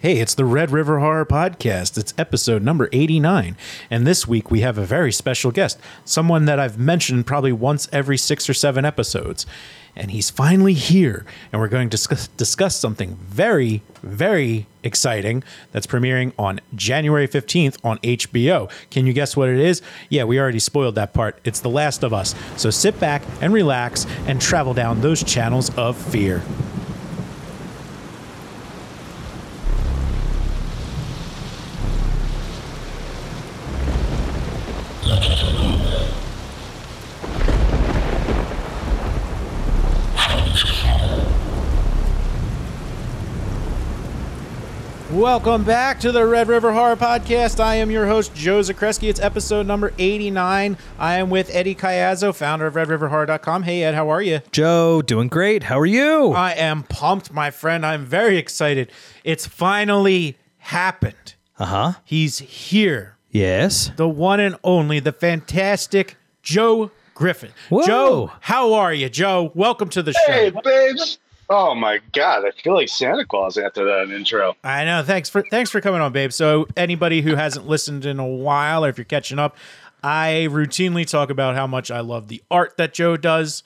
Hey, it's the Red River Horror Podcast. It's episode number 89. And this week we have a very special guest, someone that I've mentioned probably once every six or seven episodes. And he's finally here. And we're going to discuss, discuss something very, very exciting that's premiering on January 15th on HBO. Can you guess what it is? Yeah, we already spoiled that part. It's The Last of Us. So sit back and relax and travel down those channels of fear. Welcome back to the Red River Horror Podcast. I am your host, Joe Zakreski. It's episode number 89. I am with Eddie Cayazzo, founder of RedRiverHorror.com. Hey, Ed, how are you? Joe, doing great. How are you? I am pumped, my friend. I'm very excited. It's finally happened. Uh huh. He's here. Yes. The one and only, the fantastic Joe Griffin. Whoa. Joe, how are you, Joe? Welcome to the show. Hey, babes. Oh my god, I feel like Santa Claus after that intro. I know. Thanks for thanks for coming on, babe. So anybody who hasn't listened in a while, or if you're catching up, I routinely talk about how much I love the art that Joe does,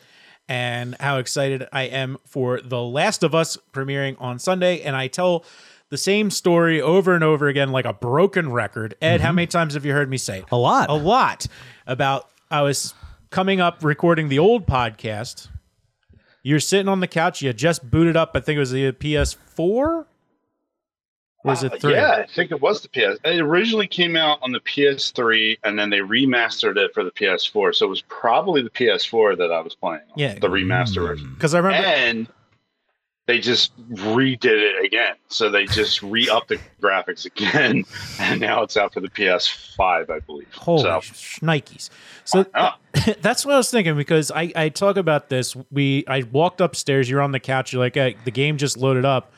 and how excited I am for The Last of Us premiering on Sunday. And I tell the same story over and over again, like a broken record. Ed, how mm-hmm. many times have you heard me say it? A lot. A lot about I was coming up recording the old podcast. You're sitting on the couch. You just booted up. I think it was the PS4. Or is it Uh, three? yeah, I think it was the PS. It originally came out on the PS3, and then they remastered it for the PS4. So it was probably the PS4 that I was playing. Yeah. the remaster version. Because I remember. And they just redid it again. So they just re-upped the graphics again, and now it's out for the PS5, I believe. Holy so, shnikes. So Ah. that's what I was thinking because I, I talk about this. We I walked upstairs, you're on the couch, you're like, hey, the game just loaded up.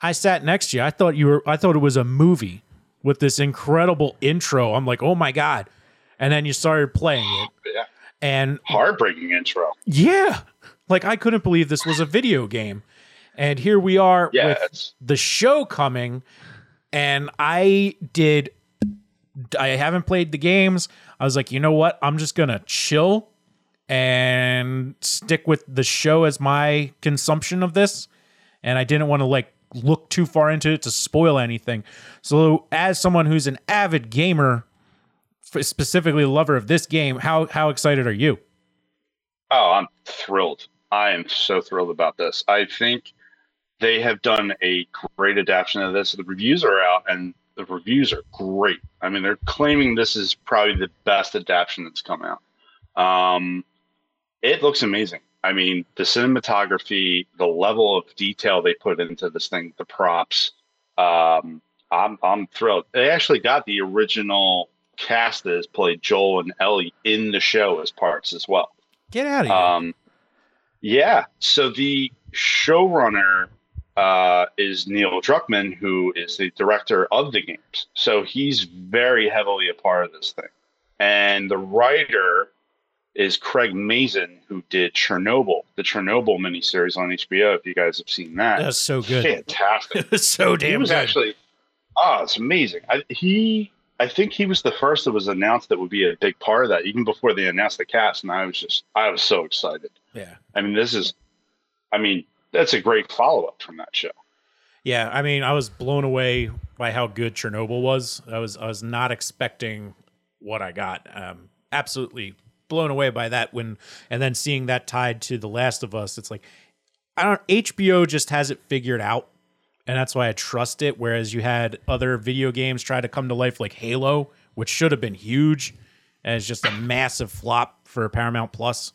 I sat next to you. I thought you were I thought it was a movie with this incredible intro. I'm like, oh my God. And then you started playing it. yeah, And heartbreaking intro. yeah. Like I couldn't believe this was a video game. And here we are Yeah, with it's- the show coming and I did I haven't played the games. I was like, you know what? I'm just gonna chill and stick with the show as my consumption of this. And I didn't want to like look too far into it to spoil anything. So, as someone who's an avid gamer, specifically lover of this game, how how excited are you? Oh, I'm thrilled. I am so thrilled about this. I think they have done a great adaptation of this. The reviews are out and the reviews are great. I mean, they're claiming this is probably the best adaptation that's come out. Um, it looks amazing. I mean, the cinematography, the level of detail they put into this thing, the props. Um, I'm I'm thrilled. They actually got the original cast that has played Joel and Ellie in the show as parts as well. Get out of here. Um, yeah. So the showrunner uh, is Neil Druckmann, who is the director of the games. So he's very heavily a part of this thing. And the writer is Craig Mazin, who did Chernobyl, the Chernobyl miniseries on HBO. If you guys have seen that, That's so good. fantastic. It was so damn he was good. actually, oh, it's amazing. I, he, I think he was the first that was announced that would be a big part of that, even before they announced the cast. And I was just, I was so excited. yeah. I mean, this is, I mean, that's a great follow up from that show. Yeah, I mean, I was blown away by how good Chernobyl was. I was I was not expecting what I got. Um, absolutely blown away by that when and then seeing that tied to The Last of Us, it's like I don't HBO just has it figured out. And that's why I trust it. Whereas you had other video games try to come to life like Halo, which should have been huge, and it's just a massive flop for Paramount Plus.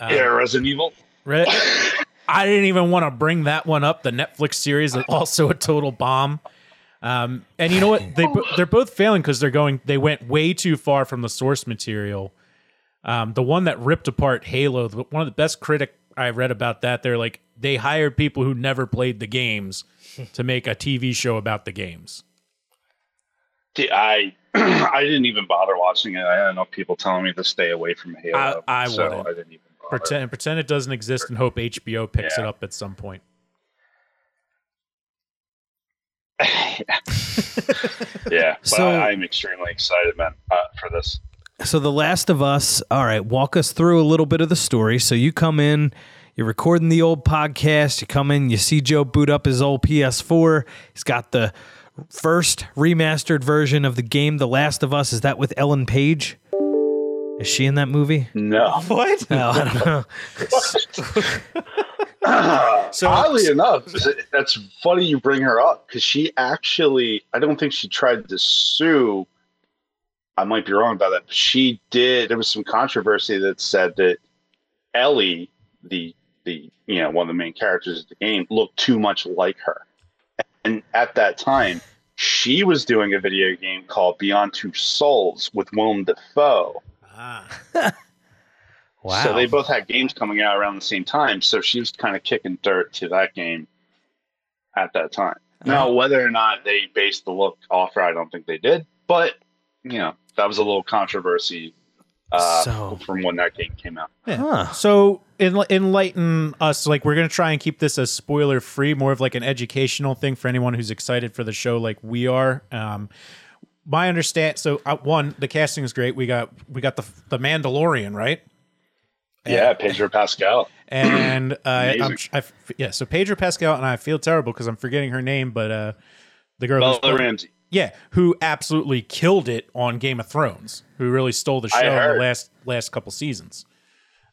Um, yeah, Resident Evil. Right? I didn't even want to bring that one up. The Netflix series is also a total bomb. Um, and you know what? They they're both failing because they're going. They went way too far from the source material. Um, the one that ripped apart Halo, one of the best critic I read about that. They're like they hired people who never played the games to make a TV show about the games. I I didn't even bother watching it. I had enough people telling me to stay away from Halo. I- I so wouldn't. I didn't even bother. Pretend pretend it doesn't exist and hope HBO picks Yeah. it up at some point. yeah, but So- I, I'm extremely excited, man, uh, for this. So The Last of Us. All right, walk us through a little bit of the story. So you come in, you're recording the old podcast. You come in, you see Joe boot up his old PS4. He's got the first remastered version of the game, The Last of Us. Is that with Ellen Page? Is she in that movie? No. What? Oh, I don't know. So- Oddly enough, that's funny you bring her up because she actually, I don't think she tried to sue. I might be wrong about that. But she did. There was some controversy that said that Ellie, the the you know one of the main characters of the game, looked too much like her. And at that time, she was doing a video game called Beyond Two Souls with Willem Dafoe. Ah. Wow. So they both had games coming out around the same time. So she was kind of kicking dirt to that game at that time. Now, whether or not they based the look off her, I don't think they did. But, you know, that was a little controversy uh, So- from when that game came out. Yeah. Huh. So enli- enlighten us. Like we're gonna try and keep this as spoiler free, more of like an educational thing for anyone who's excited for the show, like we are. Um, my understand. So uh, one, the casting is great. We got we got the the Mandalorian, right? Yeah, Pedro Pascal. And uh. I, yeah, so Pedro Pascal, and I feel terrible because I'm forgetting her name, but uh, the girl, Bella playing- Ramsey. yeah, who absolutely killed it on Game of Thrones, who really stole the show in the last last couple seasons.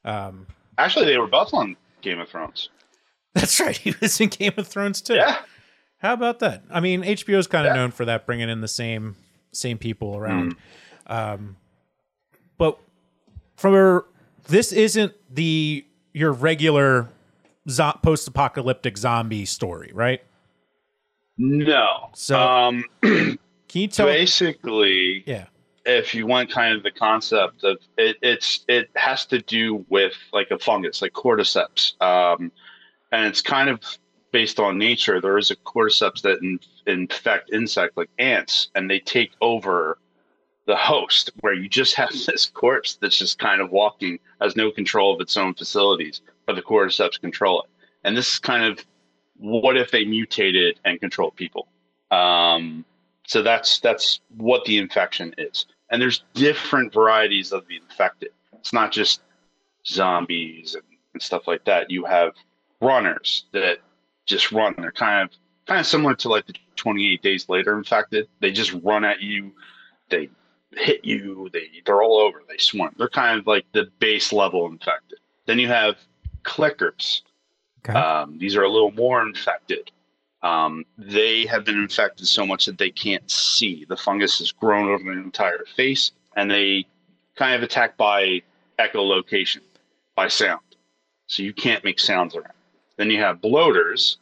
Um, actually, they were both on Game of Thrones. That's right, he was in Game of Thrones too. Yeah. How about that? I mean, HBO's kind of Yeah. known for that, bringing in the same same people around. Um, but for this isn't the your regular zo- post-apocalyptic zombie story, right? No. So- um, Can you tell? basically, Yeah, if you want kind of the concept of it, it's it has to do with like a fungus, like cordyceps, um, and it's kind of based on nature. There is a cordyceps that in, infect insect like ants, and they take over the host, where you just have this corpse that's just kind of walking, has no control of its own facilities, but the cordyceps control it. And this is kind of what if they mutated and controlled people. Um, so that's that's what the infection is. And there's different varieties of the infected. It's not just zombies and, and stuff like that. You have runners that just run. They're kind of kind of similar to like the 28 days later infected. They just run at you. They hit you. They they're all over. They swarm. They're kind of like the base level infected. Then you have clickers. Okay. Um, these are a little more infected. Um, they have been infected so much that they can't see. The fungus has grown over their entire face, and they kind of attack by echolocation, by sound. So you can't make sounds around. Then you have bloaters,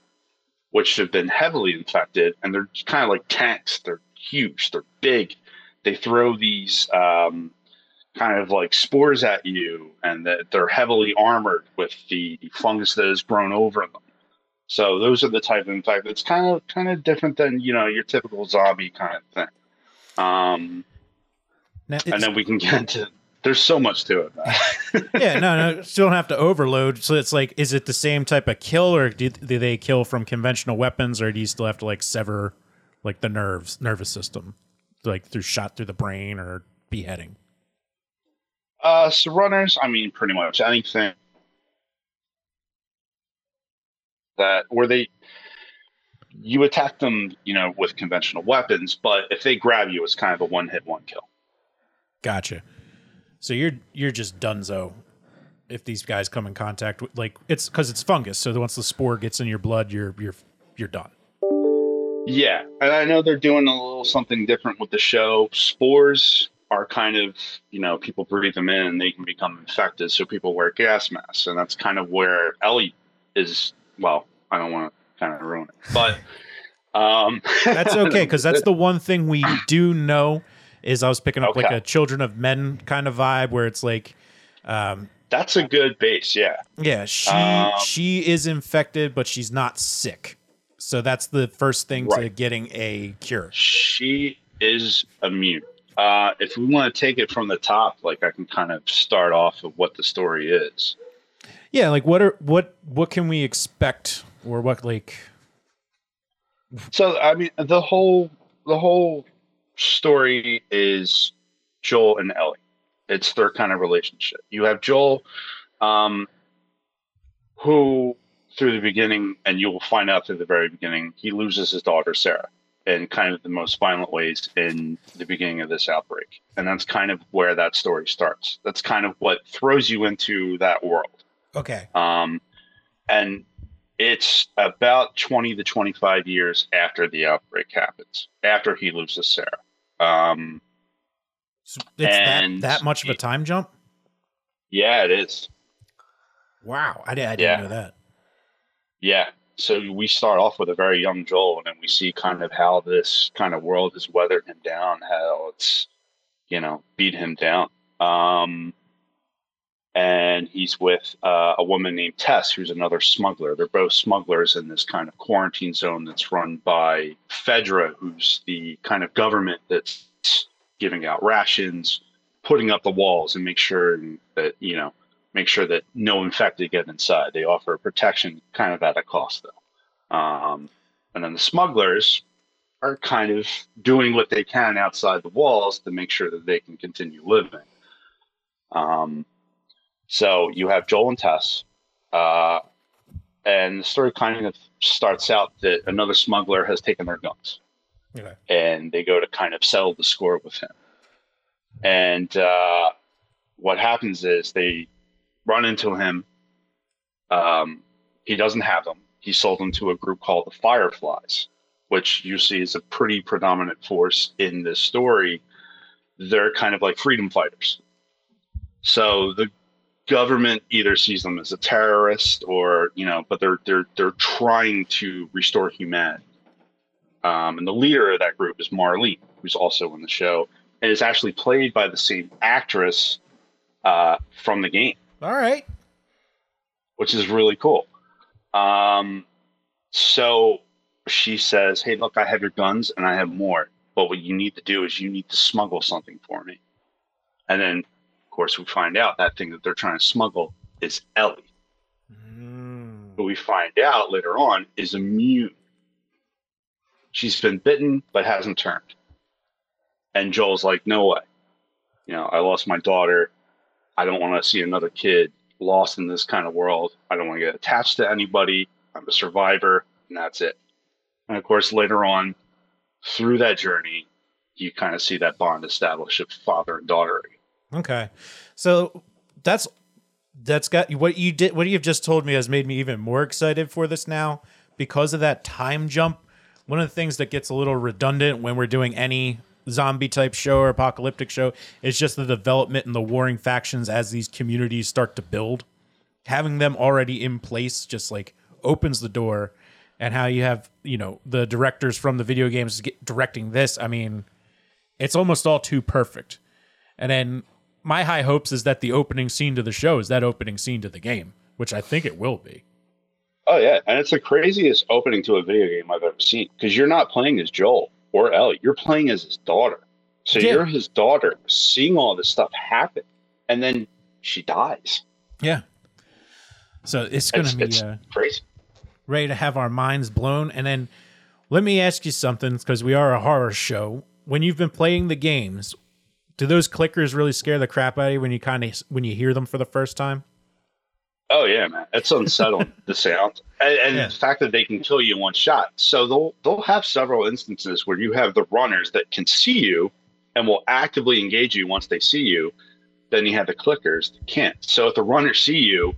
which have been heavily infected, and they're kind of like tanks. They're huge. They're big. They throw these um, kind of like spores at you, and that they're heavily armored with the fungus that has grown over them. So those are the type of infect. It's kind of kind of different than you know your typical zombie kind of thing. Um, Now, and then we can get into. There's so much to it. yeah, no, no, still don't have to overload. So it's like, is it the same type of kill, or do, do they kill from conventional weapons, or do you still have to like sever like the nerves, nervous system, like through shot through the brain or beheading? Uh, so runners, I mean, pretty much anything that where they you attack them, you know, with conventional weapons, but if they grab you, it's kind of a one hit, one kill. Gotcha. So you're you're just dunzo if these guys come in contact with like it's because it's fungus. So once the spore gets in your blood, you're you're you're done. Yeah, and I know they're doing a little something different with the show. Spores are kind of, you know, people breathe them in and they can become infected, so people wear gas masks, and that's kind of where Ellie is. Well, I don't want to kind of ruin it, but um, That's okay because that's the one thing we do know is I was picking up like a Children of Men kind of vibe where it's like, um, that's a good base. Yeah, yeah, she Um, she is infected, but she's not sick. So that's the first thing to getting a cure. she is immune. Uh, if we want to take it from the top, like I can kind of start off of what the story is. Yeah, like what are what what can we expect or what like So I mean, the whole the whole story is Joel and Ellie. It's their kind of relationship. You have Joel, um, who through the beginning, and you will find out through the very beginning, he loses his daughter Sarah in kind of the most violent ways in the beginning of this outbreak, and that's kind of where that story starts. That's kind of what throws you into that world. Okay. Um, and it's about 20 to 25 years after the outbreak happens, after he loses Sarah. Um, So it's that, that much of a time jump? yeah, it is. Wow. I, di- I didn't Yeah. know that. Yeah. So we start off with a very young Joel, and then we see kind of how this kind of world has weathered him down, how it's, you know, beat him down. Um, and he's with uh, a woman named Tess, who's another smuggler. They're both smugglers in this kind of quarantine zone that's run by Fedra, who's the kind of government that's giving out rations, putting up the walls, and make sure that you know make sure that no infected get inside. They offer protection kind of at a cost, though. Um, and then the smugglers are kind of doing what they can outside the walls to make sure that they can continue living. Um, so you have Joel and Tess, uh, and the story kind of starts out that another smuggler has taken their guns Okay. and they go to kind of settle the score with him. And uh, what happens is they run into him. Um, he doesn't have them. He sold them to a group called the Fireflies, which you see is a pretty predominant force in this story. They're kind of like freedom fighters. So the government either sees them as a terrorist or you know, but they're they're they're trying to restore humanity. Um, and the leader of that group is Marlene, who's also in the show, and is actually played by the same actress uh, from the game, All right. which is really cool. Um, so she says, "Hey, look, I have your guns and I have more, but what you need to do is you need to smuggle something for me." And then, course, we find out that thing that they're trying to smuggle is Ellie, Mm. who we find out later on is immune. She's been bitten but hasn't turned. And Joel's like, no way. You know, I lost my daughter. I don't want to see another kid lost in this kind of world. I don't want to get attached to anybody. I'm a survivor, and that's it. And of course, later on, through that journey, you kind of see that bond established of father and daughter. Okay. So that's that's got what you did what you've just told me has made me even more excited for this now because of that time jump. One of the things that gets a little redundant when we're doing any zombie type show or apocalyptic show is just the development and the warring factions as these communities start to build. Having them already in place just like opens the door and how you have, you know, the directors from the video games directing this. I mean, it's almost all too perfect. And then my high hopes is that the opening scene to the show is that opening scene to the game, which I think it will be. Oh yeah, and it's the craziest opening to a video game I've ever seen because you're not playing as Joel or Ellie, you're playing as his daughter. So Yeah. you're his daughter, seeing all this stuff happen, and then she dies. Yeah. So it's going to be it's uh, crazy. ready to have our minds blown. And then let me ask you something because we are a horror show. When you've been playing the games, do those clickers really scare the crap out of you when you kind of when you hear them for the first time? Oh yeah, man, it's unsettling the sound, and, and Yeah. the fact that they can kill you in one shot. So they'll they'll have several instances where you have the runners that can see you and will actively engage you once they see you. Then you have the clickers that can't. So if the runners see you,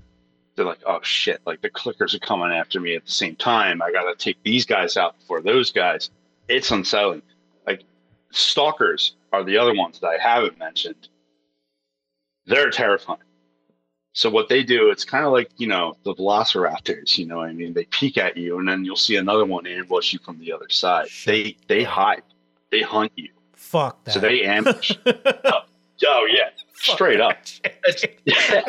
they're like, "Oh shit!" Like the clickers are coming after me at the same time. I got to take these guys out before those guys. It's unsettling. Stalkers are the other ones that I haven't mentioned. They're terrifying. So what they do, it's kind of like you know the velociraptors. You know, what I mean, they peek at you, and then you'll see another one ambush you from the other side. They they hide, they hunt you, Fuck that. so they ambush. oh, oh, yeah, straight up. It's,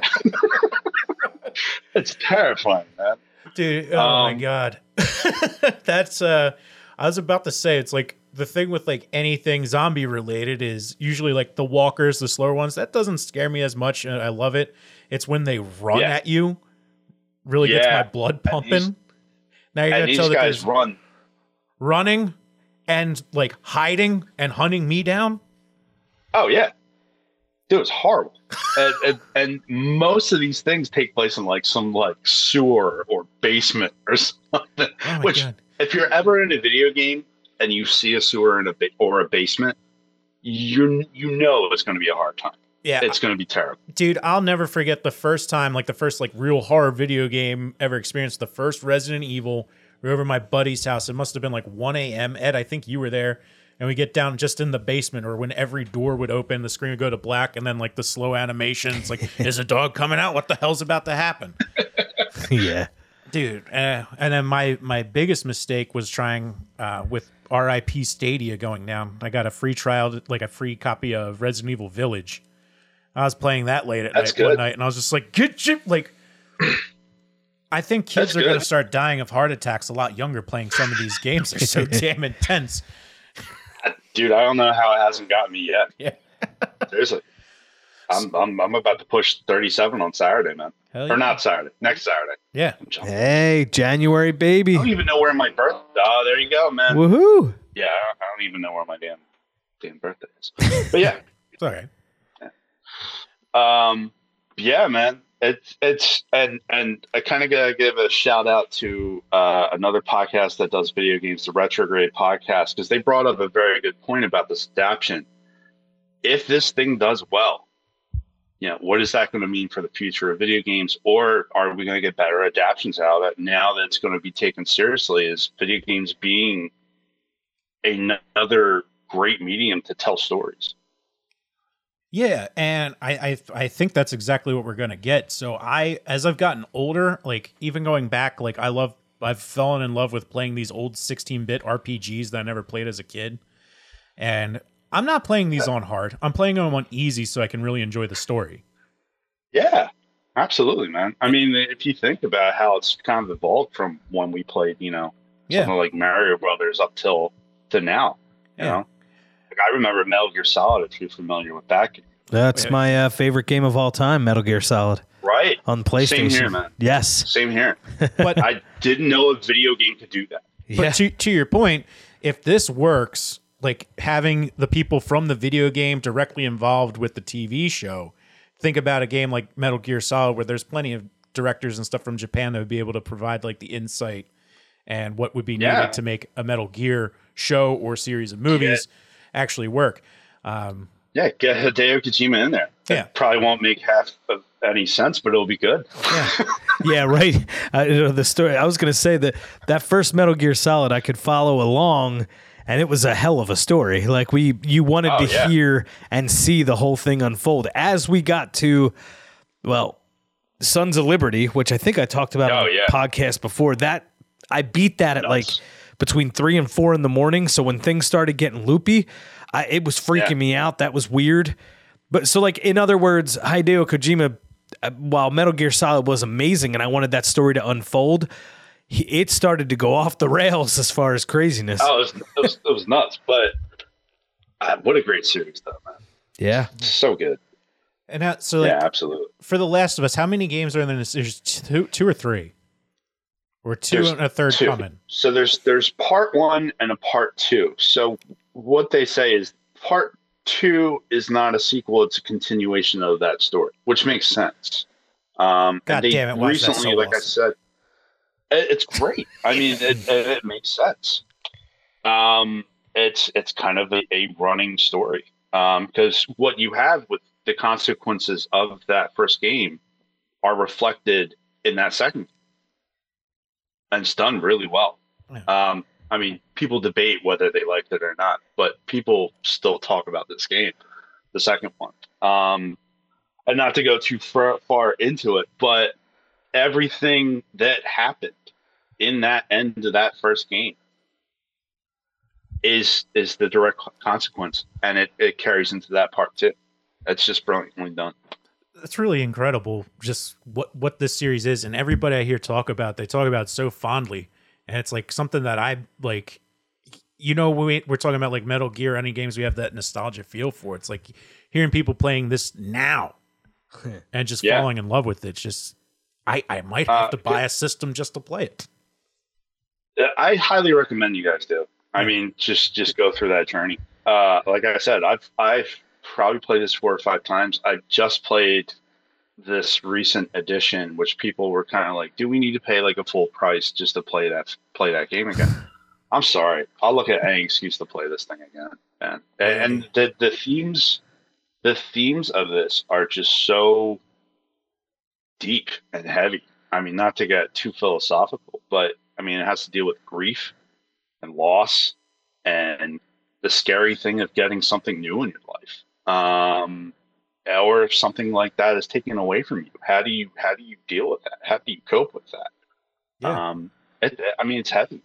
it's terrifying, man. Dude, oh my Um, god. That's uh I was about to say it's like the thing with like anything zombie related is usually like the walkers, the slower ones. That doesn't scare me as much and I love it. It's when they run Yeah. at you really gets my blood these- pumping. now gonna these tell that guys run. running and like hiding and hunting me down. Oh yeah, dude, it's horrible. and, and, and most of these things take place in like some like sewer or basement or something. Oh my Which, god. if you're ever in a video game and you see a sewer in a ba- or a basement, you you know it's going to be a hard time. Yeah, It's going to be terrible. dude, I'll never forget the first time, like the first like real horror video game ever experienced. The first Resident Evil. We were over at my buddy's house. It must have been like 1 a.m. Ed, I think you were there. And we get down just in the basement, or when every door would open, the screen would go to black, and then like the slow animation. It's like, is a dog coming out? What the hell's about to happen? yeah. dude uh, and then my my biggest mistake was trying uh, with rip stadia going. Down i got a free trial like a free copy of resident evil village. I was playing that late at That's night one night and i was just like get you like i think kids That's are going to start dying of heart attacks a lot younger playing some of these games. They're so damn intense. Dude, I don't know how it hasn't got me yet. yeah. Seriously. I'm, I'm I'm about to push 37 on Saturday, man. Yeah. Or not Saturday, next Saturday. yeah Hey, January baby. I don't even know where my birth. Oh, there you go, man. Woohoo. Yeah, I don't, I don't even know where my damn damn birthday is. But yeah, it's all right um, yeah, man. It's it's and and I kind of gotta give a shout out to uh, another podcast that does video games, the Retrograde Podcast, because they brought up a very good point about this adaptation. If this thing does well, you know, what is that going to mean for the future of video games, or are we going to get better adaptations out of it now that it's going to be taken seriously Is video games being another great medium to tell stories? Yeah, and I, I I think that's exactly what we're gonna get. So I, as I've gotten older, like even going back, like I love, I've fallen in love with playing these old 16-bit RPGs that I never played as a kid, and I'm not playing these on hard. I'm playing them on easy so I can really enjoy the story. Yeah, absolutely, man. I mean, if you think about how it's kind of evolved from when we played, you know, Yeah. something like Mario Brothers up till to now, you Yeah. know, like I remember Metal Gear Solid. If you're familiar with that, game. That's Yeah. my uh, favorite game of all time, Metal Gear Solid right? on PlayStation. Same here, man. Yes. Same here. But I didn't know a video game could do that. But Yeah. to to your point, if this works, like having the people from the video game directly involved with the TV show, think about a game like Metal Gear Solid, where there's plenty of directors and stuff from Japan that would be able to provide like the insight and what would be needed Yeah. to make a Metal Gear show or series of movies actually work. Um, Yeah, get Hideo Kojima in there. Yeah. It probably won't make half of any sense, but it'll be good. yeah, yeah, right. Uh, you know, the story. I was going to say that that first Metal Gear Solid, I could follow along, and it was a hell of a story. Like we, you wanted Oh, to yeah. hear and see the whole thing unfold as we got to, well, Sons of Liberty, which I think I talked about Oh, on the yeah. podcast before. That I beat that at Nuts. like between three and four in the morning. So when things started getting loopy, I, it was freaking Yeah. me out. That was weird. But so, like in other words, Hideo Kojima, uh, while Metal Gear Solid was amazing, and I wanted that story to unfold, he, it started to go off the rails as far as craziness. Oh, it was, it was, it was nuts. But uh, what a great series, though, man. Yeah, So good. and how, so like yeah, absolutely. for The Last of Us, how many games are in this? There's two, two or three, or two There's and a third two. coming. So there's there's part one and a part two. So what they say is part two is not a sequel; it's a continuation of that story, which makes sense. Um, God damn it, why is that recently, so like I said, it, it's great. I mean, it, it, it makes sense. Um, it's it's kind of a, a running story because what you have with the consequences of that first game are reflected in that second, and it's done really well. Um, I mean, people debate whether they liked it or not, but people still talk about this game, the second one. Um, and not to go too far, far into it, but everything that happened in that end of that first game is is the direct consequence, and it, it carries into that part too. It's just brilliantly done. It's really incredible just what what this series is and everybody I hear talk about they talk about it so fondly and it's like something that I like you know we, we're talking about like Metal Gear any games we have that nostalgia feel for it's like hearing people playing this now and just Yeah. falling in love with it it's just I I might have Uh, to buy a system just to play it I highly recommend you guys do. I mean, just just go through that journey. Uh, like I said, I've I've probably played this four or five times. I've just played this recent edition, which people were kind of like, "Do we need to pay like a full price just to play that play that game again?" I'm sorry, I'll look at any excuse to play this thing again, man. And, and the the themes, the themes of this are just so deep and heavy. I mean, not to get too philosophical, but I mean, it has to deal with grief and loss and the scary thing of getting something new in your life. Um, or if something like that is taken away from you, how do you how do you deal with that? How do you cope with that? Yeah. Um, it, I mean, it's heavy.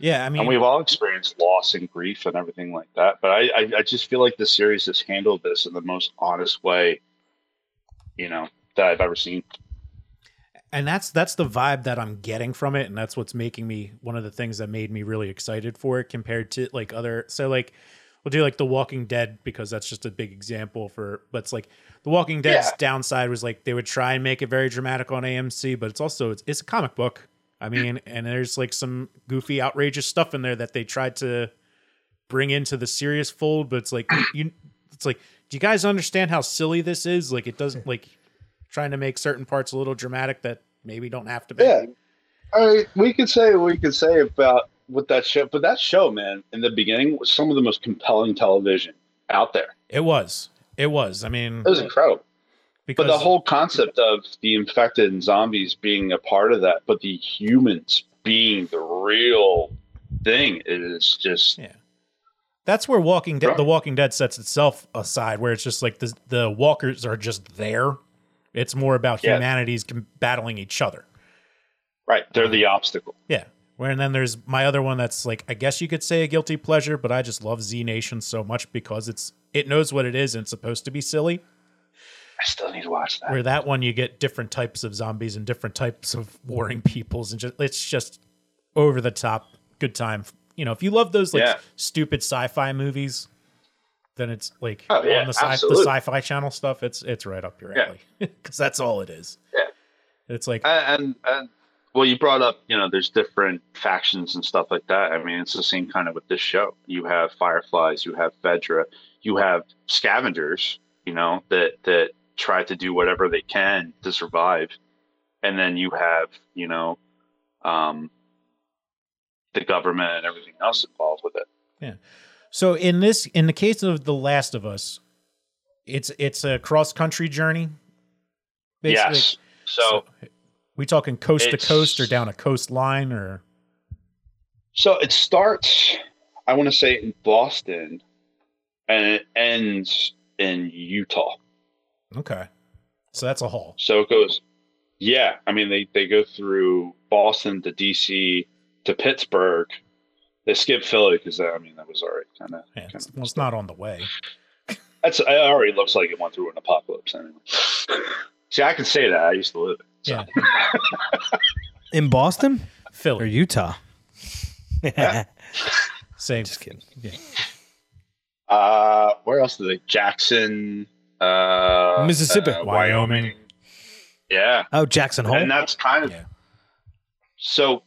Yeah, I mean, and we've all experienced loss and grief and everything like that. But I, I, I just feel like the series has handled this in the most honest way, you know, that I've ever seen and that's that's the vibe that I'm getting from it, and that's what's making me one of the things that made me really excited for it compared to like other. So like we'll do like The Walking Dead because that's just a big example for. But it's like The Walking Dead's yeah. downside was like they would try and make it very dramatic on AMC, but it's also it's, it's a comic book. I hmm. mean, and there's like some goofy, outrageous stuff in there that they tried to bring into the serious fold, but it's like you, it's like, do you guys understand how silly this is? Like, it doesn't like trying to make certain parts a little dramatic that maybe don't have to be. Yeah. I mean, we could say what we could say about with that show, but that show, man, in the beginning was some of the most compelling television out there. It was. It was. I mean, it was incredible. Because but the whole concept of the infected and zombies being a part of that, but the humans being the real thing is just yeah. That's where Walking Dead, The Walking Dead, sets itself aside, where it's just like the the walkers are just there it's more about yeah. humanity's battling each other. Right. They're uh-huh. the obstacle. Yeah. Where and then there's my other one that's like I guess you could say a guilty pleasure, but I just love Z Nation so much because it's it knows what it is and it's supposed to be silly. I still need to watch that. Where that one you get different types of zombies and different types of warring peoples and just it's just over the top good time. You know, if you love those like yeah. stupid sci-fi movies, then it's like oh, yeah, on the, sci- the sci-fi channel stuff. It's it's right up your alley because yeah. that's all it is. Yeah, it's like and, and well, you brought up you know there's different factions and stuff like that. I mean, it's the same kind of with this show. You have fireflies, you have Fedra, you have scavengers. You know that that try to do whatever they can to survive, and then you have you know um, the government and everything else involved with it. Yeah. So in this, in the case of The Last of Us, it's it's a cross country journey. Basically. Yes. So, so, we talking coast to coast or down a coastline or? So it starts, I want to say in Boston, and it ends in Utah. Okay, so that's a haul. So it goes, yeah. I mean, they they go through Boston to DC to Pittsburgh they skipped Philly because I mean that was already kind of. Yeah, it's, well, it's not on the way. That's it already looks like it went through an apocalypse anyway. See, I can say that I used to live it. So. Yeah. In Boston, Philly, or Utah. yeah. Same. Just kidding. Yeah. Uh, where else did they? Jackson, uh, Mississippi, uh, Wyoming. Yeah. Oh, Jackson Hole. And that's kind of. Yeah. So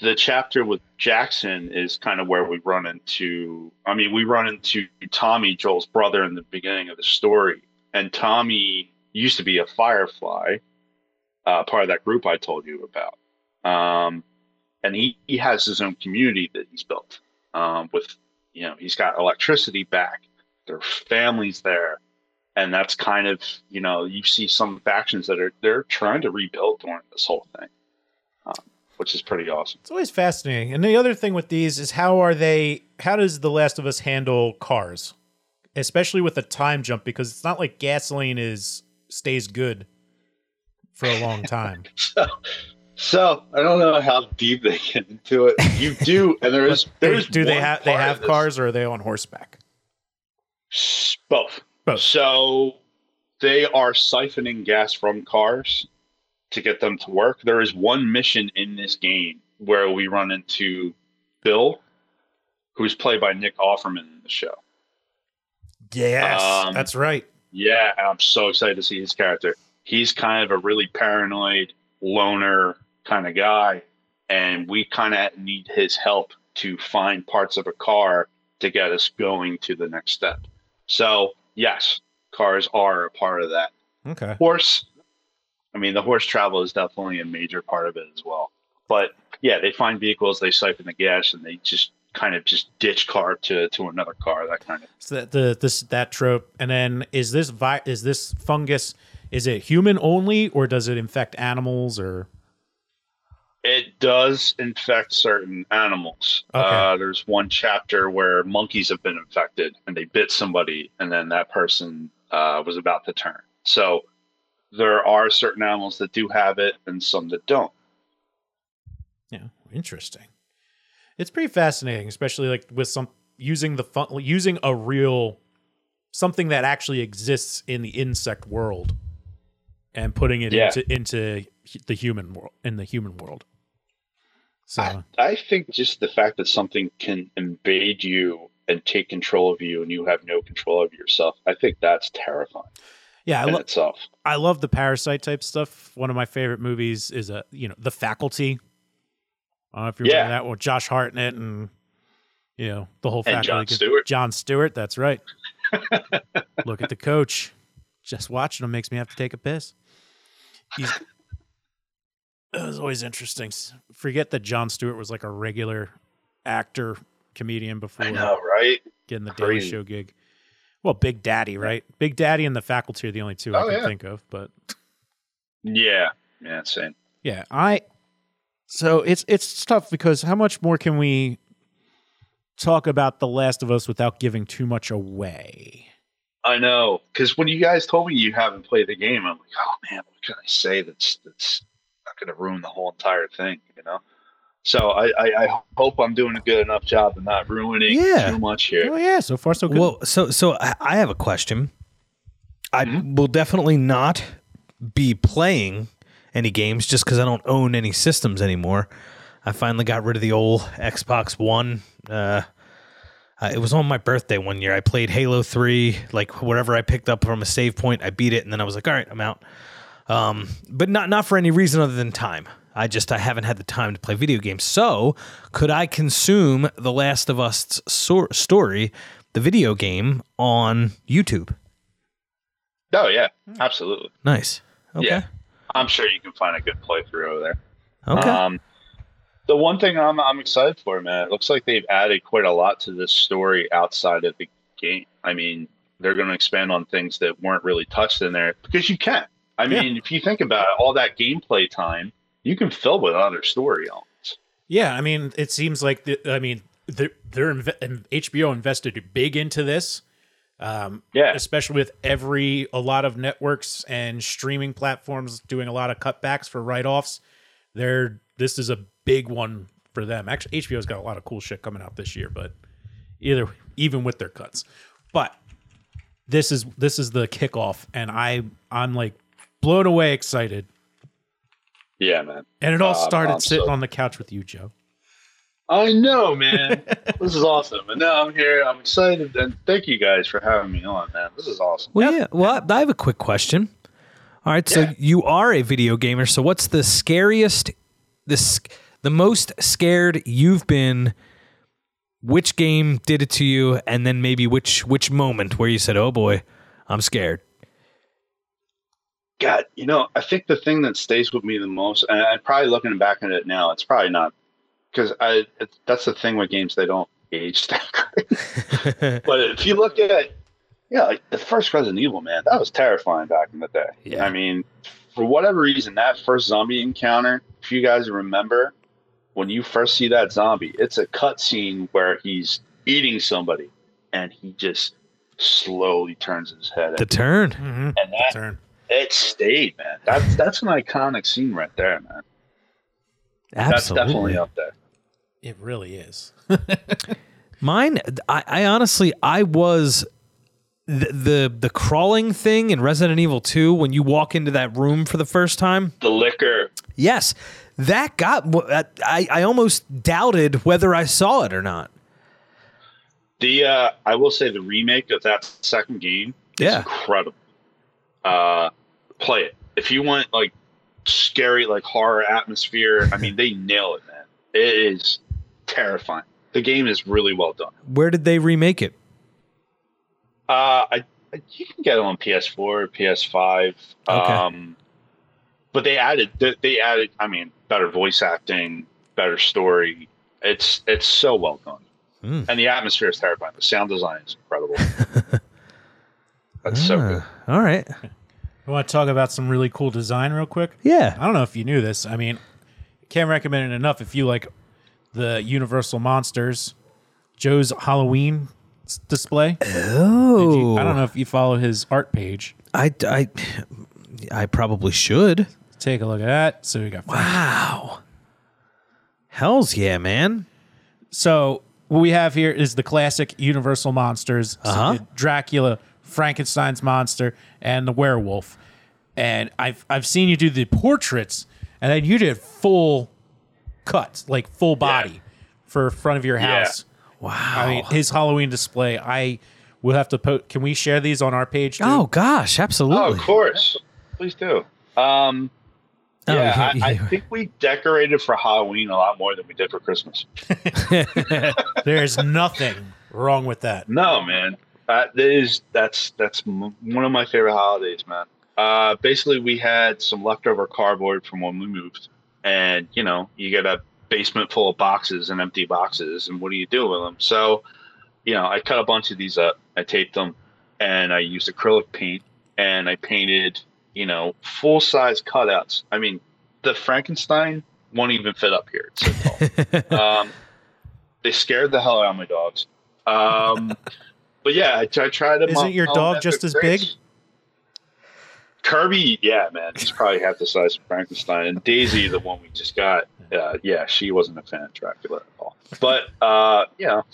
the chapter with Jackson is kind of where we run into. I mean, we run into Tommy, Joel's brother, in the beginning of the story, and Tommy used to be a Firefly, uh, part of that group I told you about. Um, and he, he has his own community that he's built um, with, you know, he's got electricity back. There are families there. And that's kind of, you know, you see some factions that are, they're trying to rebuild during this whole thing. Um, which is pretty awesome. It's always fascinating. And the other thing with these is how are they? How does The Last of Us handle cars, especially with the time jump? Because it's not like gasoline is stays good for a long time. so, so I don't know how deep they get into it. You do, and there is there's do they have they have cars or are they on horseback? Both. Both. So they are siphoning gas from cars to get them to work. There is one mission in this game where we run into Bill, who's played by Nick Offerman in the show. Yes, um, that's right. Yeah, I'm so excited to see his character. He's kind of a really paranoid loner kind of guy, and we kind of need his help to find parts of a car to get us going to the next step. So, yes, cars are a part of that. Okay. Horse, I mean, the horse travel is definitely a major part of it as well. But yeah, they find vehicles, they siphon the gas, and they just kind of just ditch car to to another car, that kind of. So that the this that trope, and then is this vi- is this fungus? Is it human only, or does it infect animals? Or It does infect certain animals. Okay. Uh, there's one chapter where monkeys have been infected and they bit somebody, and then that person uh, was about to turn. So there are certain animals that do have it and some that don't. yeah, interesting. It's pretty fascinating, especially like with some using the fun, using a real something that actually exists in the insect world and putting it Yeah. into into the human world in the human world. So I, I think just the fact that something can invade you and take control of you and you have no control of yourself, I think that's terrifying yeah, I love itself. I love the parasite type stuff. One of my favorite movies is a you know the Faculty. I don't know if you remember Yeah. that with Josh Hartnett and you know the whole And Jon Stewart. Jon Stewart, that's right. Look at the coach. Just watching him makes me have to take a piss. He's, it was always interesting. Forget that Jon Stewart was like a regular actor comedian before I know, right? getting the Daily Show gig. Well, Big Daddy, right? Big Daddy and the Faculty are the only two I Oh, can yeah. think of, but Yeah. Yeah, same. yeah, I. So it's it's tough because how much more can we talk about The Last of Us without giving too much away? I know, because when you guys told me you haven't played the game, I'm like, oh man, what can I say that's that's not going to ruin the whole entire thing, you know? So I, I, I hope I'm doing a good enough job of not ruining Yeah. too much here. Oh yeah, so far so good. Well, so so I I have a question. I Mhm. will definitely not be playing any games just because I don't own any systems anymore. I finally got rid of the old Xbox One. Uh, uh, it was on my birthday one year. I played Halo Three, like whatever I picked up from a save point. I beat it, and then I was like, "All right, I'm out." Um, but not not for any reason other than time. I just I haven't had the time to play video games. So could I consume The Last of Us so- story, the video game, on YouTube? Oh yeah, absolutely. Nice. Okay. Yeah. I'm sure you can find a good playthrough over there. Okay. Um, the one thing I'm I'm excited for, man, it looks like they've added quite a lot to this story outside of the game. I mean, they're going to expand on things that weren't really touched in there because you can. I Yeah. mean, if you think about it, all that gameplay time, you can fill with other story elements. yeah, I mean, it seems like the, I mean they're, they're and HBO invested big into this. Um, Yeah. especially with every a lot of networks and streaming platforms doing a lot of cutbacks for write-offs they're this is a big one for them actually hbo's got a lot of cool shit coming out this year but either even with their cuts but this is this is the kickoff and i i'm like blown away excited Yeah, man. and it all Um, started I'm sitting so- on the couch with you joe I know, man. this is awesome. And now I'm here. I'm excited. And thank you guys for having me on, man. This is awesome. well, yeah. Well, I have a quick question. All right. So Yeah. you are a video gamer. So what's the scariest, the the most scared you've been? Which game did it to you, and then maybe which which moment where you said, "Oh boy, I'm scared." God, you know, I think the thing that stays with me the most, and I'm probably looking back at it now, it's probably not because I. It, that's the thing with games; they don't age that great. but if you look at, yeah, like the first Resident Evil, man, that was terrifying back in the day. Yeah. I mean, for whatever reason, that first zombie encounter, if you guys remember, when you first see that zombie, it's a cutscene where he's eating somebody, and he just slowly turns his head, the turn. mm-hmm. and that turn it stayed, man. That's that's an iconic scene right there, man. That's Absolutely. definitely up there. it really is Mine, I, I honestly, I was the, the the crawling thing in Resident Evil 2 when you walk into that room for the first time. The Licker. Yes, that got. I I almost doubted whether I saw it or not. The uh, I will say the remake of that second game is Yeah. incredible. Uh, play it if you want like scary like horror atmosphere. I mean, they nail it, man. It is terrifying. The game is really well done. Where did they remake it? Uh, I you can get it on PS4, PS5. Okay. Um, but they added they, they added. I mean, better voice acting, better story. It's it's so well done, Hmm. and the atmosphere is terrifying. The sound design is incredible. That's so good. Ah, all right. I want to talk about some really cool design real quick. Yeah. I don't know if you knew this. I mean, can't recommend it enough if you like the Universal Monsters, Joe's Halloween s- display. Did Oh. you- I don't know if you follow his art page. I, I, I probably should. Take a look at that. So we got Wow. Hell's yeah, man. So what we have here is the classic Universal monsters: So Uh-huh. Dracula, Frankenstein's monster, and the werewolf. And I've I've seen you do the portraits, and then you did full cuts, like full body, for front of your Yeah. house. Wow. I mean, his Halloween display. I will have to put. Can we share these on our page? Too? oh gosh, absolutely. Oh, of course, please do. Um, Oh, yeah, yeah, I, I think we decorated for Halloween a lot more than we did for Christmas. There's nothing wrong with that. No, man. That is that's that's m- one of my favorite holidays, man. Uh, basically, we had some leftover cardboard from when we moved, and you know, you get a basement full of boxes and empty boxes, and what do you do with them? So, you know, I cut a bunch of these up, I taped them, and I used acrylic paint, and I painted, you know, full size cutouts. I mean, the Frankenstein won't even fit up here. It's so um, they scared the hell out of my dogs. Um, but yeah, I, I tried to. Isn't your dog just as big? Kirby, yeah, man, he's probably half the size of Frankenstein. And Daisy, the one we just got, uh, yeah, she wasn't a fan of Dracula at all. But uh, you know,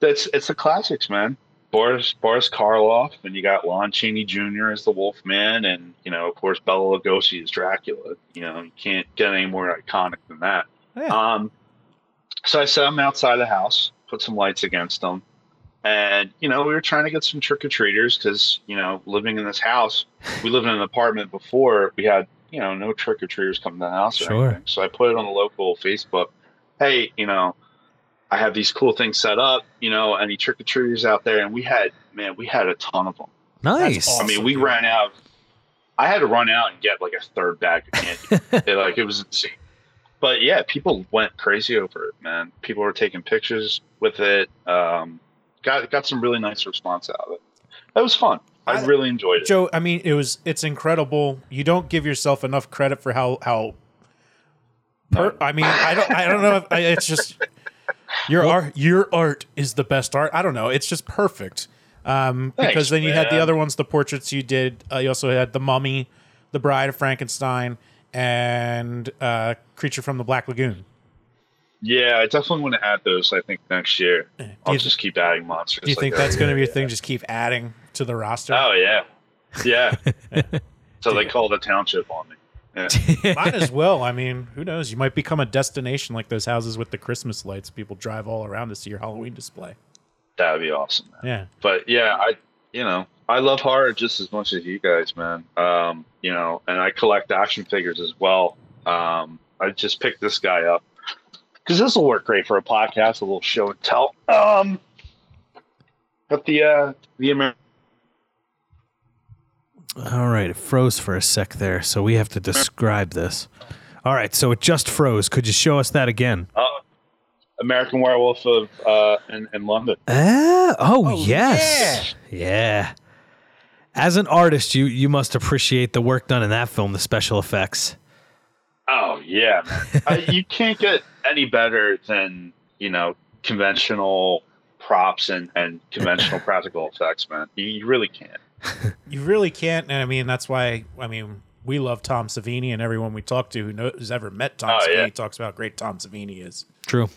that's it's the classics, man. Boris Boris Karloff, and you got Lon Chaney Jr. as the Wolfman, and you know, of course, Bela Lugosi as Dracula. You know, you can't get any more iconic than that. Yeah. Um, so I set them outside the house, put some lights against them, and you know we were trying to get some trick or treaters because you know living in this house, we lived in an apartment before. We had you know no trick or treaters coming to the house or Sure. anything. So I put it on the local Facebook. Hey, you know, I have these cool things set up. You know, any trick or treaters out there? And we had man, we had a ton of them. nice. awesome. I mean, we dude. ran out. I had to run out and get like a third bag of candy. it, like it was insane. But yeah, people went crazy over it, man. People were taking pictures with it. Um, got got some really nice response out of it. That was fun. I, I- really enjoyed it. Joe, I mean, it was it's incredible. You don't give yourself enough credit for how how. Per, I mean, I don't I don't know if I, it's just your art. Your art is the best art. I don't know. It's just perfect. Um, Thanks, because then you had the other ones, the portraits you did. Uh, you also had the Mummy, the Bride of Frankenstein, and uh, Creature from the Black Lagoon. Yeah, I definitely want to add those. I think next year I'll you- just keep adding monsters. Do you like think that's going to be your thing? Just keep adding to the roster. Oh yeah, yeah. so they call the township on me. Yeah. Might as well. I mean, who knows? You might become a destination like those houses with the Christmas lights. People drive all around to see your Halloween display. That would be awesome. Man. Yeah. But yeah, I you know I love horror just as much as you guys, man. Um, you know, and I collect action figures as well. Um, I just picked this guy up because this will work great for a podcast, a little show and tell. Um, but the uh, the American. All right, it froze for a sec there, so we have to describe this. All right, so it just froze. Could you show us that again? Uh, American Werewolf of uh, in, in London. Ah, oh, yes. Yeah. As an artist, you you must appreciate the work done in that film, the special effects. Oh yeah, man. I, you can't get any better than you know conventional props and and conventional practical effects, man. You, you really can't. You really can't. And I mean, that's why, I mean, we love Tom Savini, and everyone we talk to who knows, who's ever met Tom Oh, Savini yeah. talks about how great Tom Savini is. True.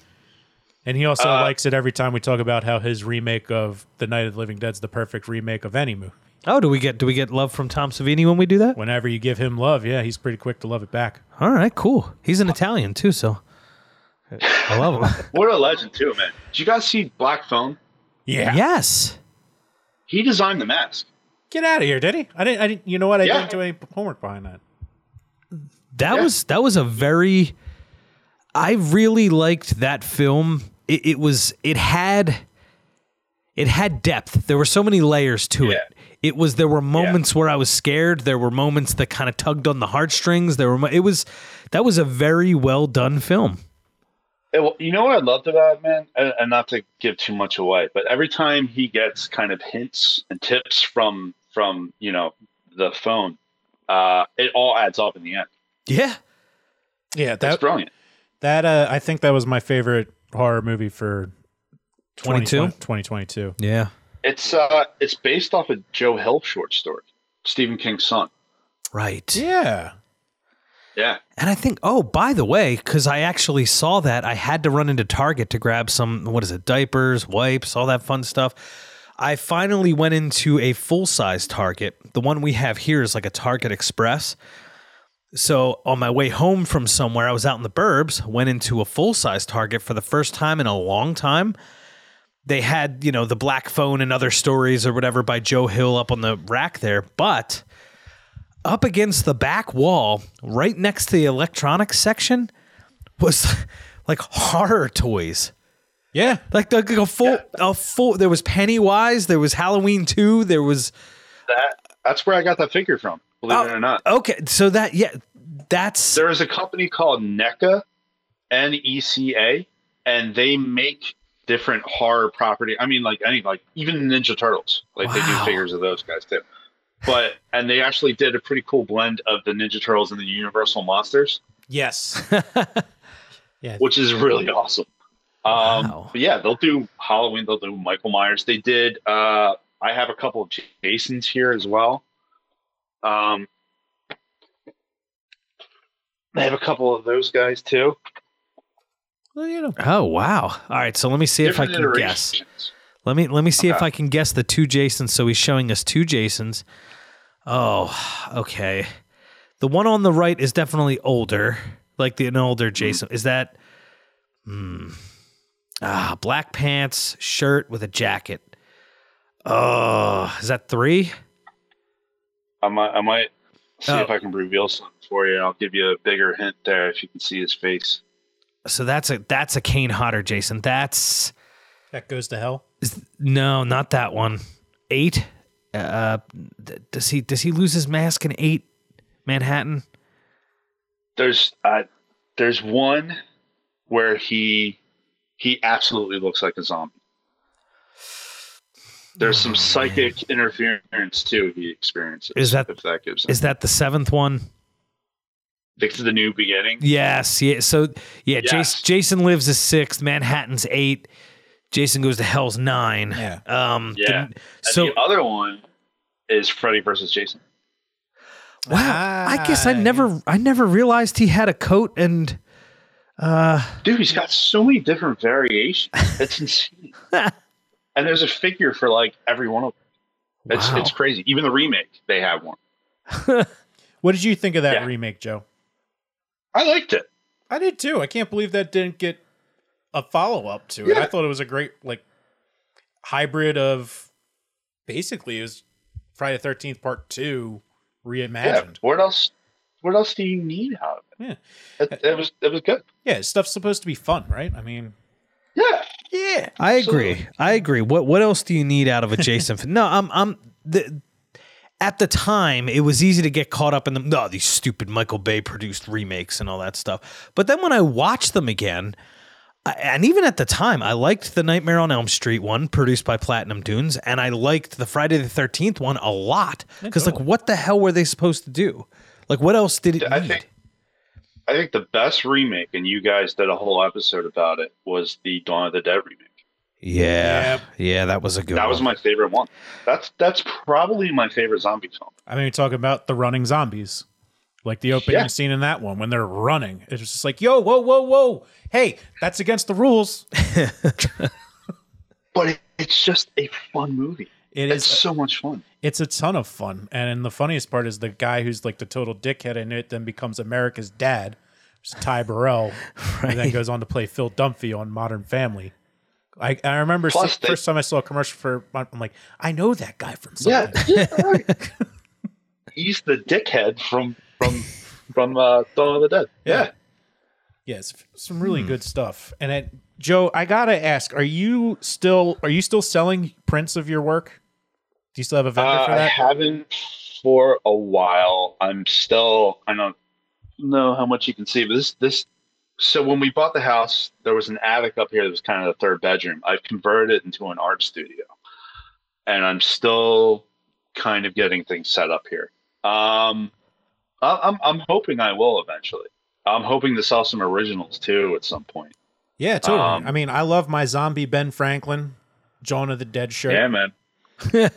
And he also Uh, likes it every time we talk about how his remake of The Night of the Living Dead's the perfect remake of any movie. Oh, do we get do we get love from Tom Savini when we do that? Whenever you give him love, yeah, he's pretty quick to love it back. All right, cool. He's an Italian too, so I love him. What a legend too, man. Did you guys see Black Phone? Yeah. yes. He designed the mask. Get out of here, did he? I didn't. I didn't. You know what? I Yeah. didn't do any homework behind that. That Yeah. was that was a very I really liked that film. It, it was it had it had depth. There were so many layers to Yeah. it. It was there were moments where I was scared. There were moments that kind of tugged on the heartstrings. There were it was that was a very well done film. It- you know what I loved about it, man, and, and not to give too much away, but every time he gets kind of hints and tips from from you know the phone, uh, it all adds up in the end. Yeah. Yeah, That's brilliant. that uh, I think that was my favorite horror movie for 22? 2022. Yeah. It's uh, it's based off a Joe Hill short story, Stephen King's son. Right. Yeah. Yeah, And I think, oh, by the way, because I actually saw that, I had to run into Target to grab some, what is it, diapers, wipes, all that fun stuff. I finally went into a full size Target. The one we have here is like a Target Express. So on my way home from somewhere, I was out in the burbs, went into a full size Target for the first time in a long time. They had, you know, the Black Phone and other stories or whatever by Joe Hill up on the rack there. But up against the back wall, right next to the electronics section, was like horror toys. Yeah. Like, like a full, a full. There was Pennywise. There was Halloween two. There was that that's where I got that figure from. Believe Oh. it or not, okay. So that yeah, that's there is a company called NECA, N E C A, and they make different horror property. I mean, like any like even Ninja Turtles, like they do figures of those guys too. But and they actually did a pretty cool blend of the Ninja Turtles and the Universal monsters, Yes. yeah. which is really awesome. Um, Wow. but yeah, they'll do Halloween. They'll do Michael Myers. They did. Uh, I have a couple of Jasons here as well. Um, they have a couple of those guys too. Well, you know. oh wow. All right, so let me see if I Different can guess. Let me let me see if I can guess the two Jasons. So he's showing us two Jasons. Oh, okay. The one on the right is definitely older, like the an older Jason. Is that? Hmm. Ah, black pants, shirt with a jacket. Oh, is that three? I might, I might see Oh. if I can reveal something for you. I'll give you a bigger hint there if you can see his face. So that's a that's a Kane Hodder Jason. That's That goes to hell. is, no, not that one. Eight. Uh, d- does he does he lose his mask in eight? Manhattan. There's, uh, there's one where he, he absolutely looks like a zombie. There's some psychic interference too. He experiences. Is that- if that gives? Is that the seventh one? Fix the new beginning? Yes. Yeah. So yeah, Yes. Jason, Jason lives is sixth. Manhattan's eight. Jason goes to hell's nine. Yeah. Um. the- Yeah. And so the other one is Freddy versus Jason. wow. I guess I never I never realized he had a coat and. Uh. Dude, he's got so many different variations. It's insane. and there's a figure for like every one of them. It's Wow. it's crazy. Even the remake, they have one. What did you think of that Yeah. remake, Joe? I liked it. I did too. I can't believe that didn't get a follow up to it. Yeah. I thought it was a great like hybrid of basically it was Friday the Thirteenth Part Two Yeah. reimagined. What else? What else do you need out of Yeah. it? It, it was it was good. Yeah, stuff's supposed to be fun, right? I mean, Yeah. yeah. I agree. I agree. What What else do you need out of a Jason? film? no, I'm. I'm the. At the time, it was easy to get caught up in the no these stupid Michael Bay produced remakes and all that stuff. But then when I watched them again, I, and even at the time, I liked the Nightmare on Elm Street one produced by Platinum Dunes, and I liked the Friday the Thirteenth one a lot because like, what the hell were they supposed to do? Like, what else did it I need? think I think the best remake, and you guys did a whole episode about it, was the Dawn of the Dead remake. Yeah, yeah, that was a good. That one. was my favorite one. That's that's probably my favorite zombie film. I mean, we talk about the running zombies, like the opening Yeah. scene in that one when they're running. It's just like, yo, whoa, whoa, whoa, hey, that's against the rules. But it, it's just a fun movie. It It's is. so much fun. It's a ton of fun, and the funniest part is the guy who's like the total dickhead in it then becomes America's dad, which is Ty Burrell, and then goes on to play Phil Dunphy on Modern Family. I, I remember Plus se- they- first time I saw a commercial for. I'm like, I know that guy from Yeah, yeah, right. He's the dickhead from from from uh, Dawn of the Dead. Yeah. Yes, some really good stuff. And it, Joe, I gotta ask: Are you still are you still selling prints of your work? Do you still have a vendor Uh, for that? I haven't for a while. I'm still. I don't know how much you can see, but this this. So when we bought the house, there was an attic up here that was kind of the third bedroom. I've converted it into an art studio, and I'm still kind of getting things set up here. Um, I- I'm I'm hoping I will eventually. I'm hoping to sell some originals too at some point. yeah, totally. um, I mean, I love my zombie Ben Franklin, John of the Dead shirt. Yeah, man.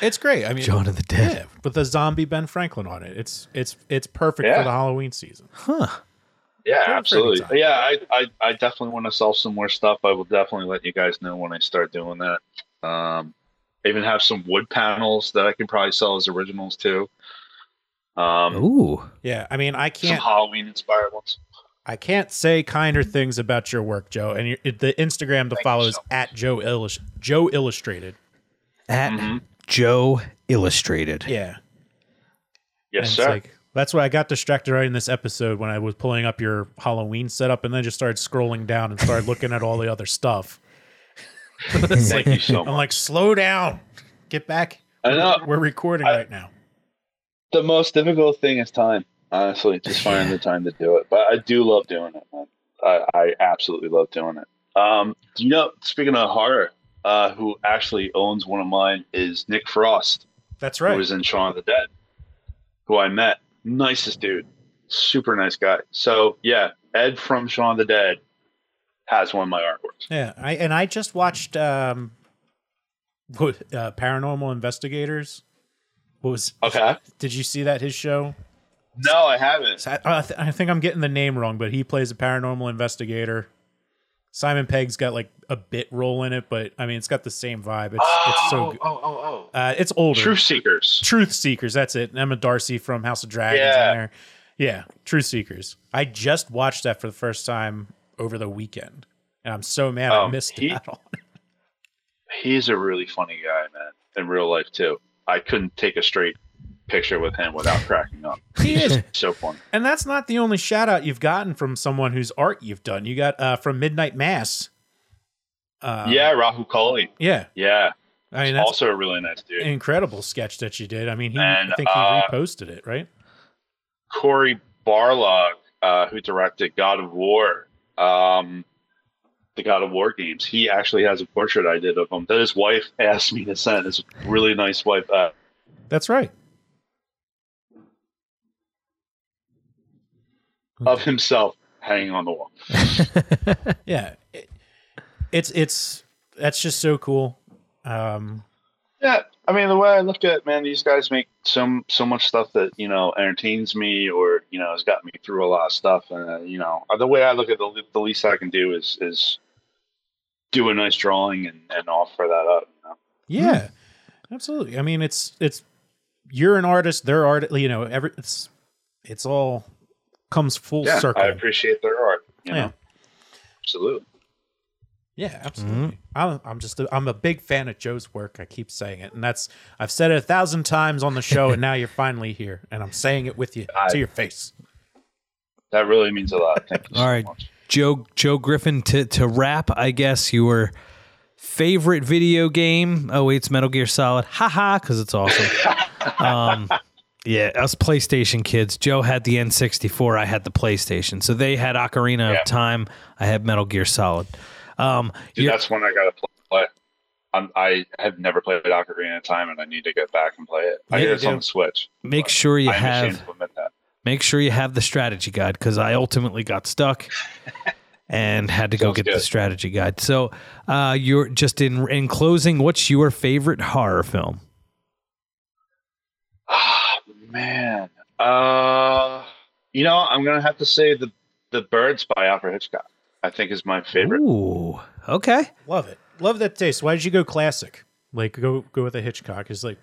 It's great. I mean, John of the Dead. yeah, with the zombie Ben Franklin on it. It's it's it's perfect Yeah. for the Halloween season. Huh. Yeah, Perfect absolutely. time. Yeah, I, I, I definitely want to sell some more stuff. I will definitely let you guys know when I start doing that. Um, I even have some wood panels that I can probably sell as originals too. Um, Ooh. Yeah, I mean, I can't Halloween inspired ones. I can't say kinder things about your work, Joe. And your, the Instagram to Thank follow is so at Joe Illus- Joe Illustrated. At Mhm. Joe Illustrated. Yeah, Yes, And sir. It's like, that's why I got distracted right in this episode when I was pulling up your Halloween setup and then just started scrolling down and started looking at all the other stuff. Thank like- you so I'm much. like, slow down, get back. I know We're recording I- right now. the most difficult thing is time. Honestly, just finding the time to do it. But I do love doing it, man. I, I absolutely love doing it. Um, do you know? Speaking of horror, uh, who actually owns one of mine is Nick Frost. That's right. who was in Shaun of the Dead, who I met. Nicest dude, super nice guy. So yeah, Ed from Shaun the Dead has one of my artworks. Yeah, I and I just watched um, what, uh, Paranormal Investigators. What was Okay. Did you see that his show? No, I haven't. I, I, th- I think I'm getting the name wrong, but he plays a paranormal investigator. Simon Pegg's got like a bit role in it, but I mean, it's got the same vibe. It's it's so oh, good. oh, oh, Uh, it's older. oh. Truth Seekers. Truth Seekers. That's it. Emma D'Arcy from House of Dragons Yeah. in there. Yeah, Truth Seekers. I just watched that for the first time over the weekend, and I'm so mad I Oh, missed he- that. On. He's a really funny guy, man, in real life too. I couldn't take a straight picture with him without cracking up. He is, So funny. and that's not the only shout out you've gotten from someone whose art you've done. You got uh, from Midnight Mass. Uh, yeah, Rahul Kohli. yeah. Yeah, I mean, that's also a really nice dude. incredible sketch that you did. I mean, he And, I think he uh, reposted it, right? Cory Barlog, uh, who directed God of War, um, the God of War games. He actually has a portrait I did of him that his wife asked me to send. His really nice wife. Uh, That's right. Of himself hanging on the wall. Yeah, it, it's it's that's just so cool. Um, Yeah, I mean the way I look at it, man, these guys make so so much stuff that you know entertains me, or you know has got me through a lot of stuff. And uh, you know the way I look at the the least I can do is is do a nice drawing and, and offer that up. You know? yeah, absolutely. I mean, it's it's you're an artist, they're art. You know, every it's it's all comes full Yeah, circle. I appreciate their art. You Yeah. know, absolutely. Yeah, absolutely. I'm, I'm just a, I'm a big fan of Joe's work. I keep saying it, and that's I've said it a thousand times on the show, and now you're finally here, and I'm saying it with you I- to your face. That really means a lot. Thank you so All right. much. Joe Joe Griffin to to wrap, I guess your favorite video game. Oh, wait, it's Metal Gear Solid. Haha, because it's awesome. um, yeah, us PlayStation kids. Joe had the N64. I had the PlayStation. So they had Ocarina Yeah. of Time. I had Metal Gear Solid. Um, Dude, that's one I gotta play. I'm, I have never played Ocarina of Time, and I need to get back and play it. I hear it's on the Switch. make sure you I'm have to make sure you have the strategy guide because I ultimately got stuck and had to go Sounds get the strategy guide. So, uh, you're just in in closing. What's your favorite horror film? Man. Uh, you know, I'm gonna have to say the the Birds by Alfred Hitchcock. I think is my favorite. Ooh, okay. Love it. Love that taste. Why did you go classic? Like go go with a Hitchcock? Is like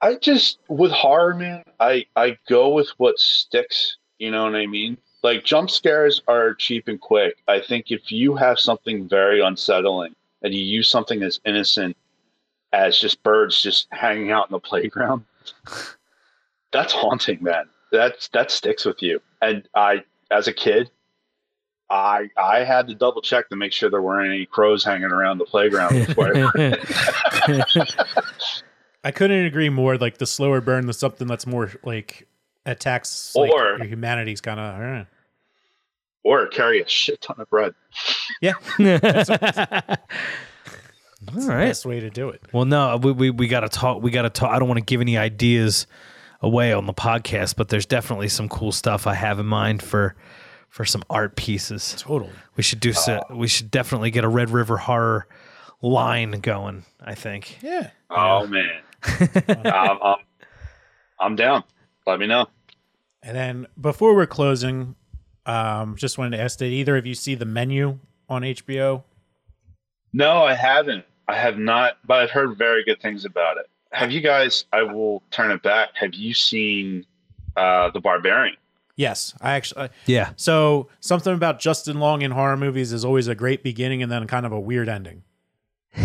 I just with horror, man. I I go with what sticks. You know what I mean? Like jump scares are cheap and quick. I think if you have something very unsettling and you use something as innocent as just birds just hanging out in the playground, that's haunting, man. That's that sticks with you. And I as a kid, I I had to double check to make sure there weren't any crows hanging around the playground before I I couldn't agree more. Like the slower burn, the something that's more like attacks like, Or- your humanity's kind of. or carry a shit ton of bread. Yeah, All right. best way to do it. Well, no, we we, we got to talk. We got to talk. I don't want to give any ideas away on the podcast, but there's definitely some cool stuff I have in mind for for some art pieces. Totally. We should do. So, we should definitely get a Red River horror line going. I think. Yeah. Oh man, I'm, I'm I'm down. Let me know. And then before we're closing, um, just wanted to ask: Did either of you see the menu on HBO? No, I haven't. I have not, but I've heard very good things about it. Have you guys? I will turn it back. Have you seen uh, the Barbarian? Yes, I actually. Yeah. So something about Justin Long in horror movies is always a great beginning and then kind of a weird ending.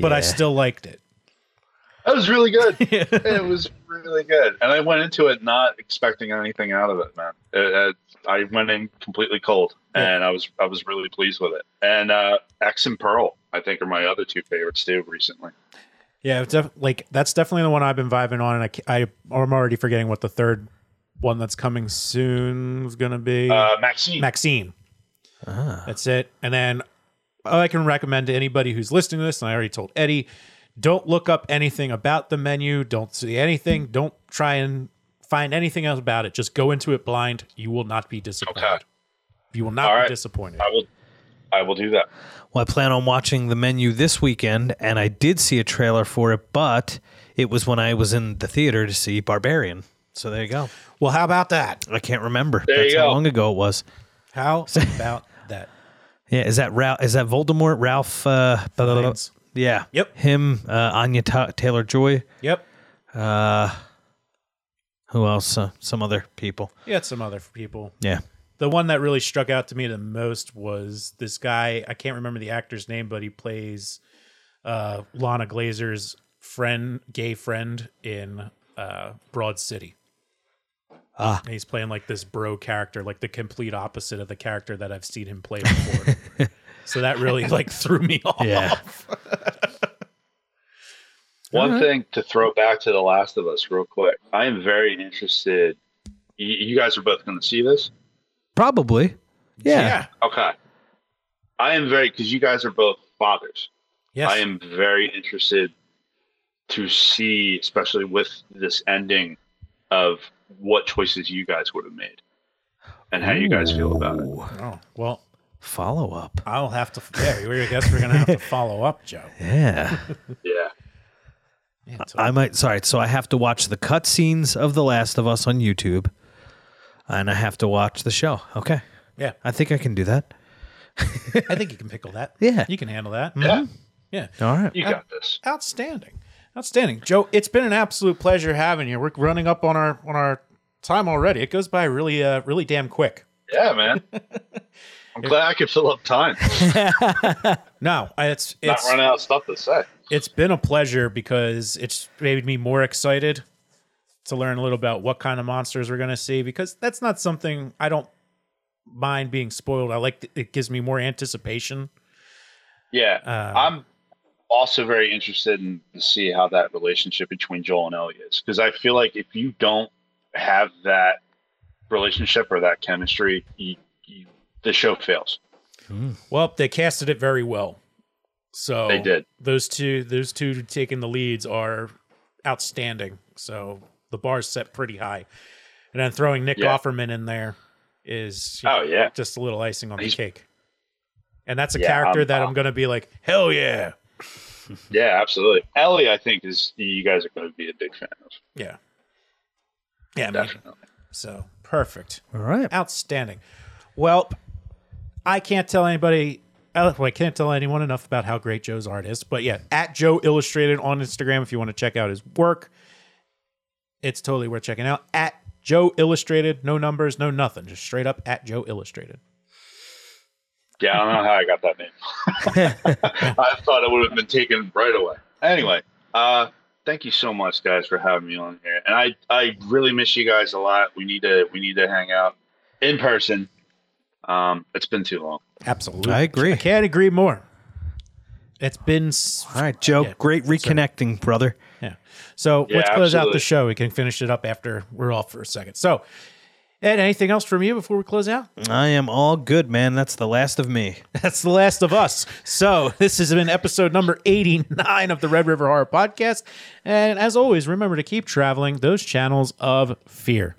But I still liked it. That was really good. it was really good, and I went into it not expecting anything out of it, man. It, it, I went in completely cold, and I was I was really pleased with it. And uh, X and Pearl, I think, are my other two favorites too. Recently, Yeah, it's def- like that's definitely the one I've been vibing on, and I, I I'm already forgetting what the third one that's coming soon is going to be. uh, Maxine. Maxine. Ah. That's it. And then all I can recommend to anybody who's listening to this, and I already told Eddie, don't look up anything about the menu. Don't see anything. Don't try and find anything else about it. Just go into it blind. You will not be disappointed. Okay. You will not All be right. disappointed. I will. I will do that. Well, I plan on watching the menu this weekend, and I did see a trailer for it, but it was when I was in the theater to see Barbarian. So there you go. Well, how about that? I can't remember. There That's you how long ago it was. How about that? Yeah, is that Ralph? Is that Voldemort? Ralph? Uh, blah, blah, blah. Fiennes. yeah. Yep. Him. Uh, Anya Ta Taylor Joy. Yep. Uh, who else? Uh, some other people. Yeah, some other people. Yeah. The one that really struck out to me the most was this guy. I can't remember the actor's name, but he plays uh, Lana Glazer's friend, gay friend in uh, Broad City. Ah. And he's playing like this bro character, like the complete opposite of the character that I've seen him play before. so that really like threw me off. Yeah. One thing to throw back to The Last of Us, real quick. I am very interested. You, you guys are both going to see this. Probably. Yeah. Okay. I am very because you guys are both fathers. Yes. I am very interested to see, especially with this ending, of what choices you guys would have made and how you guys feel about it. Oh, well, Follow up. I'll have to. Yeah, we- I guess we're gonna have to follow up, Joe. Yeah. Yeah. Yeah, so- I might. Sorry. So I have to watch the cutscenes of The Last of Us on YouTube, and I have to watch the show. Okay. yeah, I think I can do that. I think you can pickle that. Yeah. you can handle that. Yeah. Yeah, All right. You got this. outstanding, outstanding, Joe. It's been an absolute pleasure having you. We're running up on our on our time already. It goes by really, uh, really damn quick. Yeah, man. I'm glad I could fill up time. No, I- it's Not it's running out of stuff to say. it's been a pleasure because it's made me more excited to learn a little about what kind of monsters we're going to see because that's not something I don't mind being spoiled. I like it gives me more anticipation. Yeah. Uh, I'm also very interested in to see how that relationship between Joel and Ellie is because I feel like if you don't have that relationship or that chemistry, you, you, the show fails. Well, they casted it very well. So They did. Those two, those two taking the leads are outstanding. So the bar's set pretty high, and then throwing Nick Yeah. Offerman in there is you know, Oh yeah, just a little icing on He's- the cake. And that's a Yeah, character I'm- that I'm I'm- going to be like, hell yeah, yeah, absolutely. Ellie, I think is you guys are going to be a big fan of. yeah, yeah. I mean, Definitely. so perfect. All right. Outstanding. Well, I can't tell anybody. uh, Well, I can't tell anyone enough about how great Joe's art is. But yeah, at Joe Illustrated on Instagram if you want to check out his work. It's totally worth checking out. At Joe Illustrated, no numbers, no nothing, just straight up at Joe Illustrated. Yeah, I don't know how I got that name. I thought it would have been taken right away. Anyway, uh, thank you so much, guys, for having me on here. And I, I really miss you guys a lot. We need to, we need to hang out in person. Um, it's been too long. Absolutely. I agree. I can't agree more. It's been all right, Joe. Yeah, great sorry. reconnecting, brother. Yeah. So Yeah, let's close out the show. We can finish it up after we're off for a second. So, Ed, anything else from you before we close out? I am all good, man. That's the last of me. That's the last of us. So this has been episode number 89 of the Red River Horror Podcast. And as always, remember to keep traveling those channels of fear.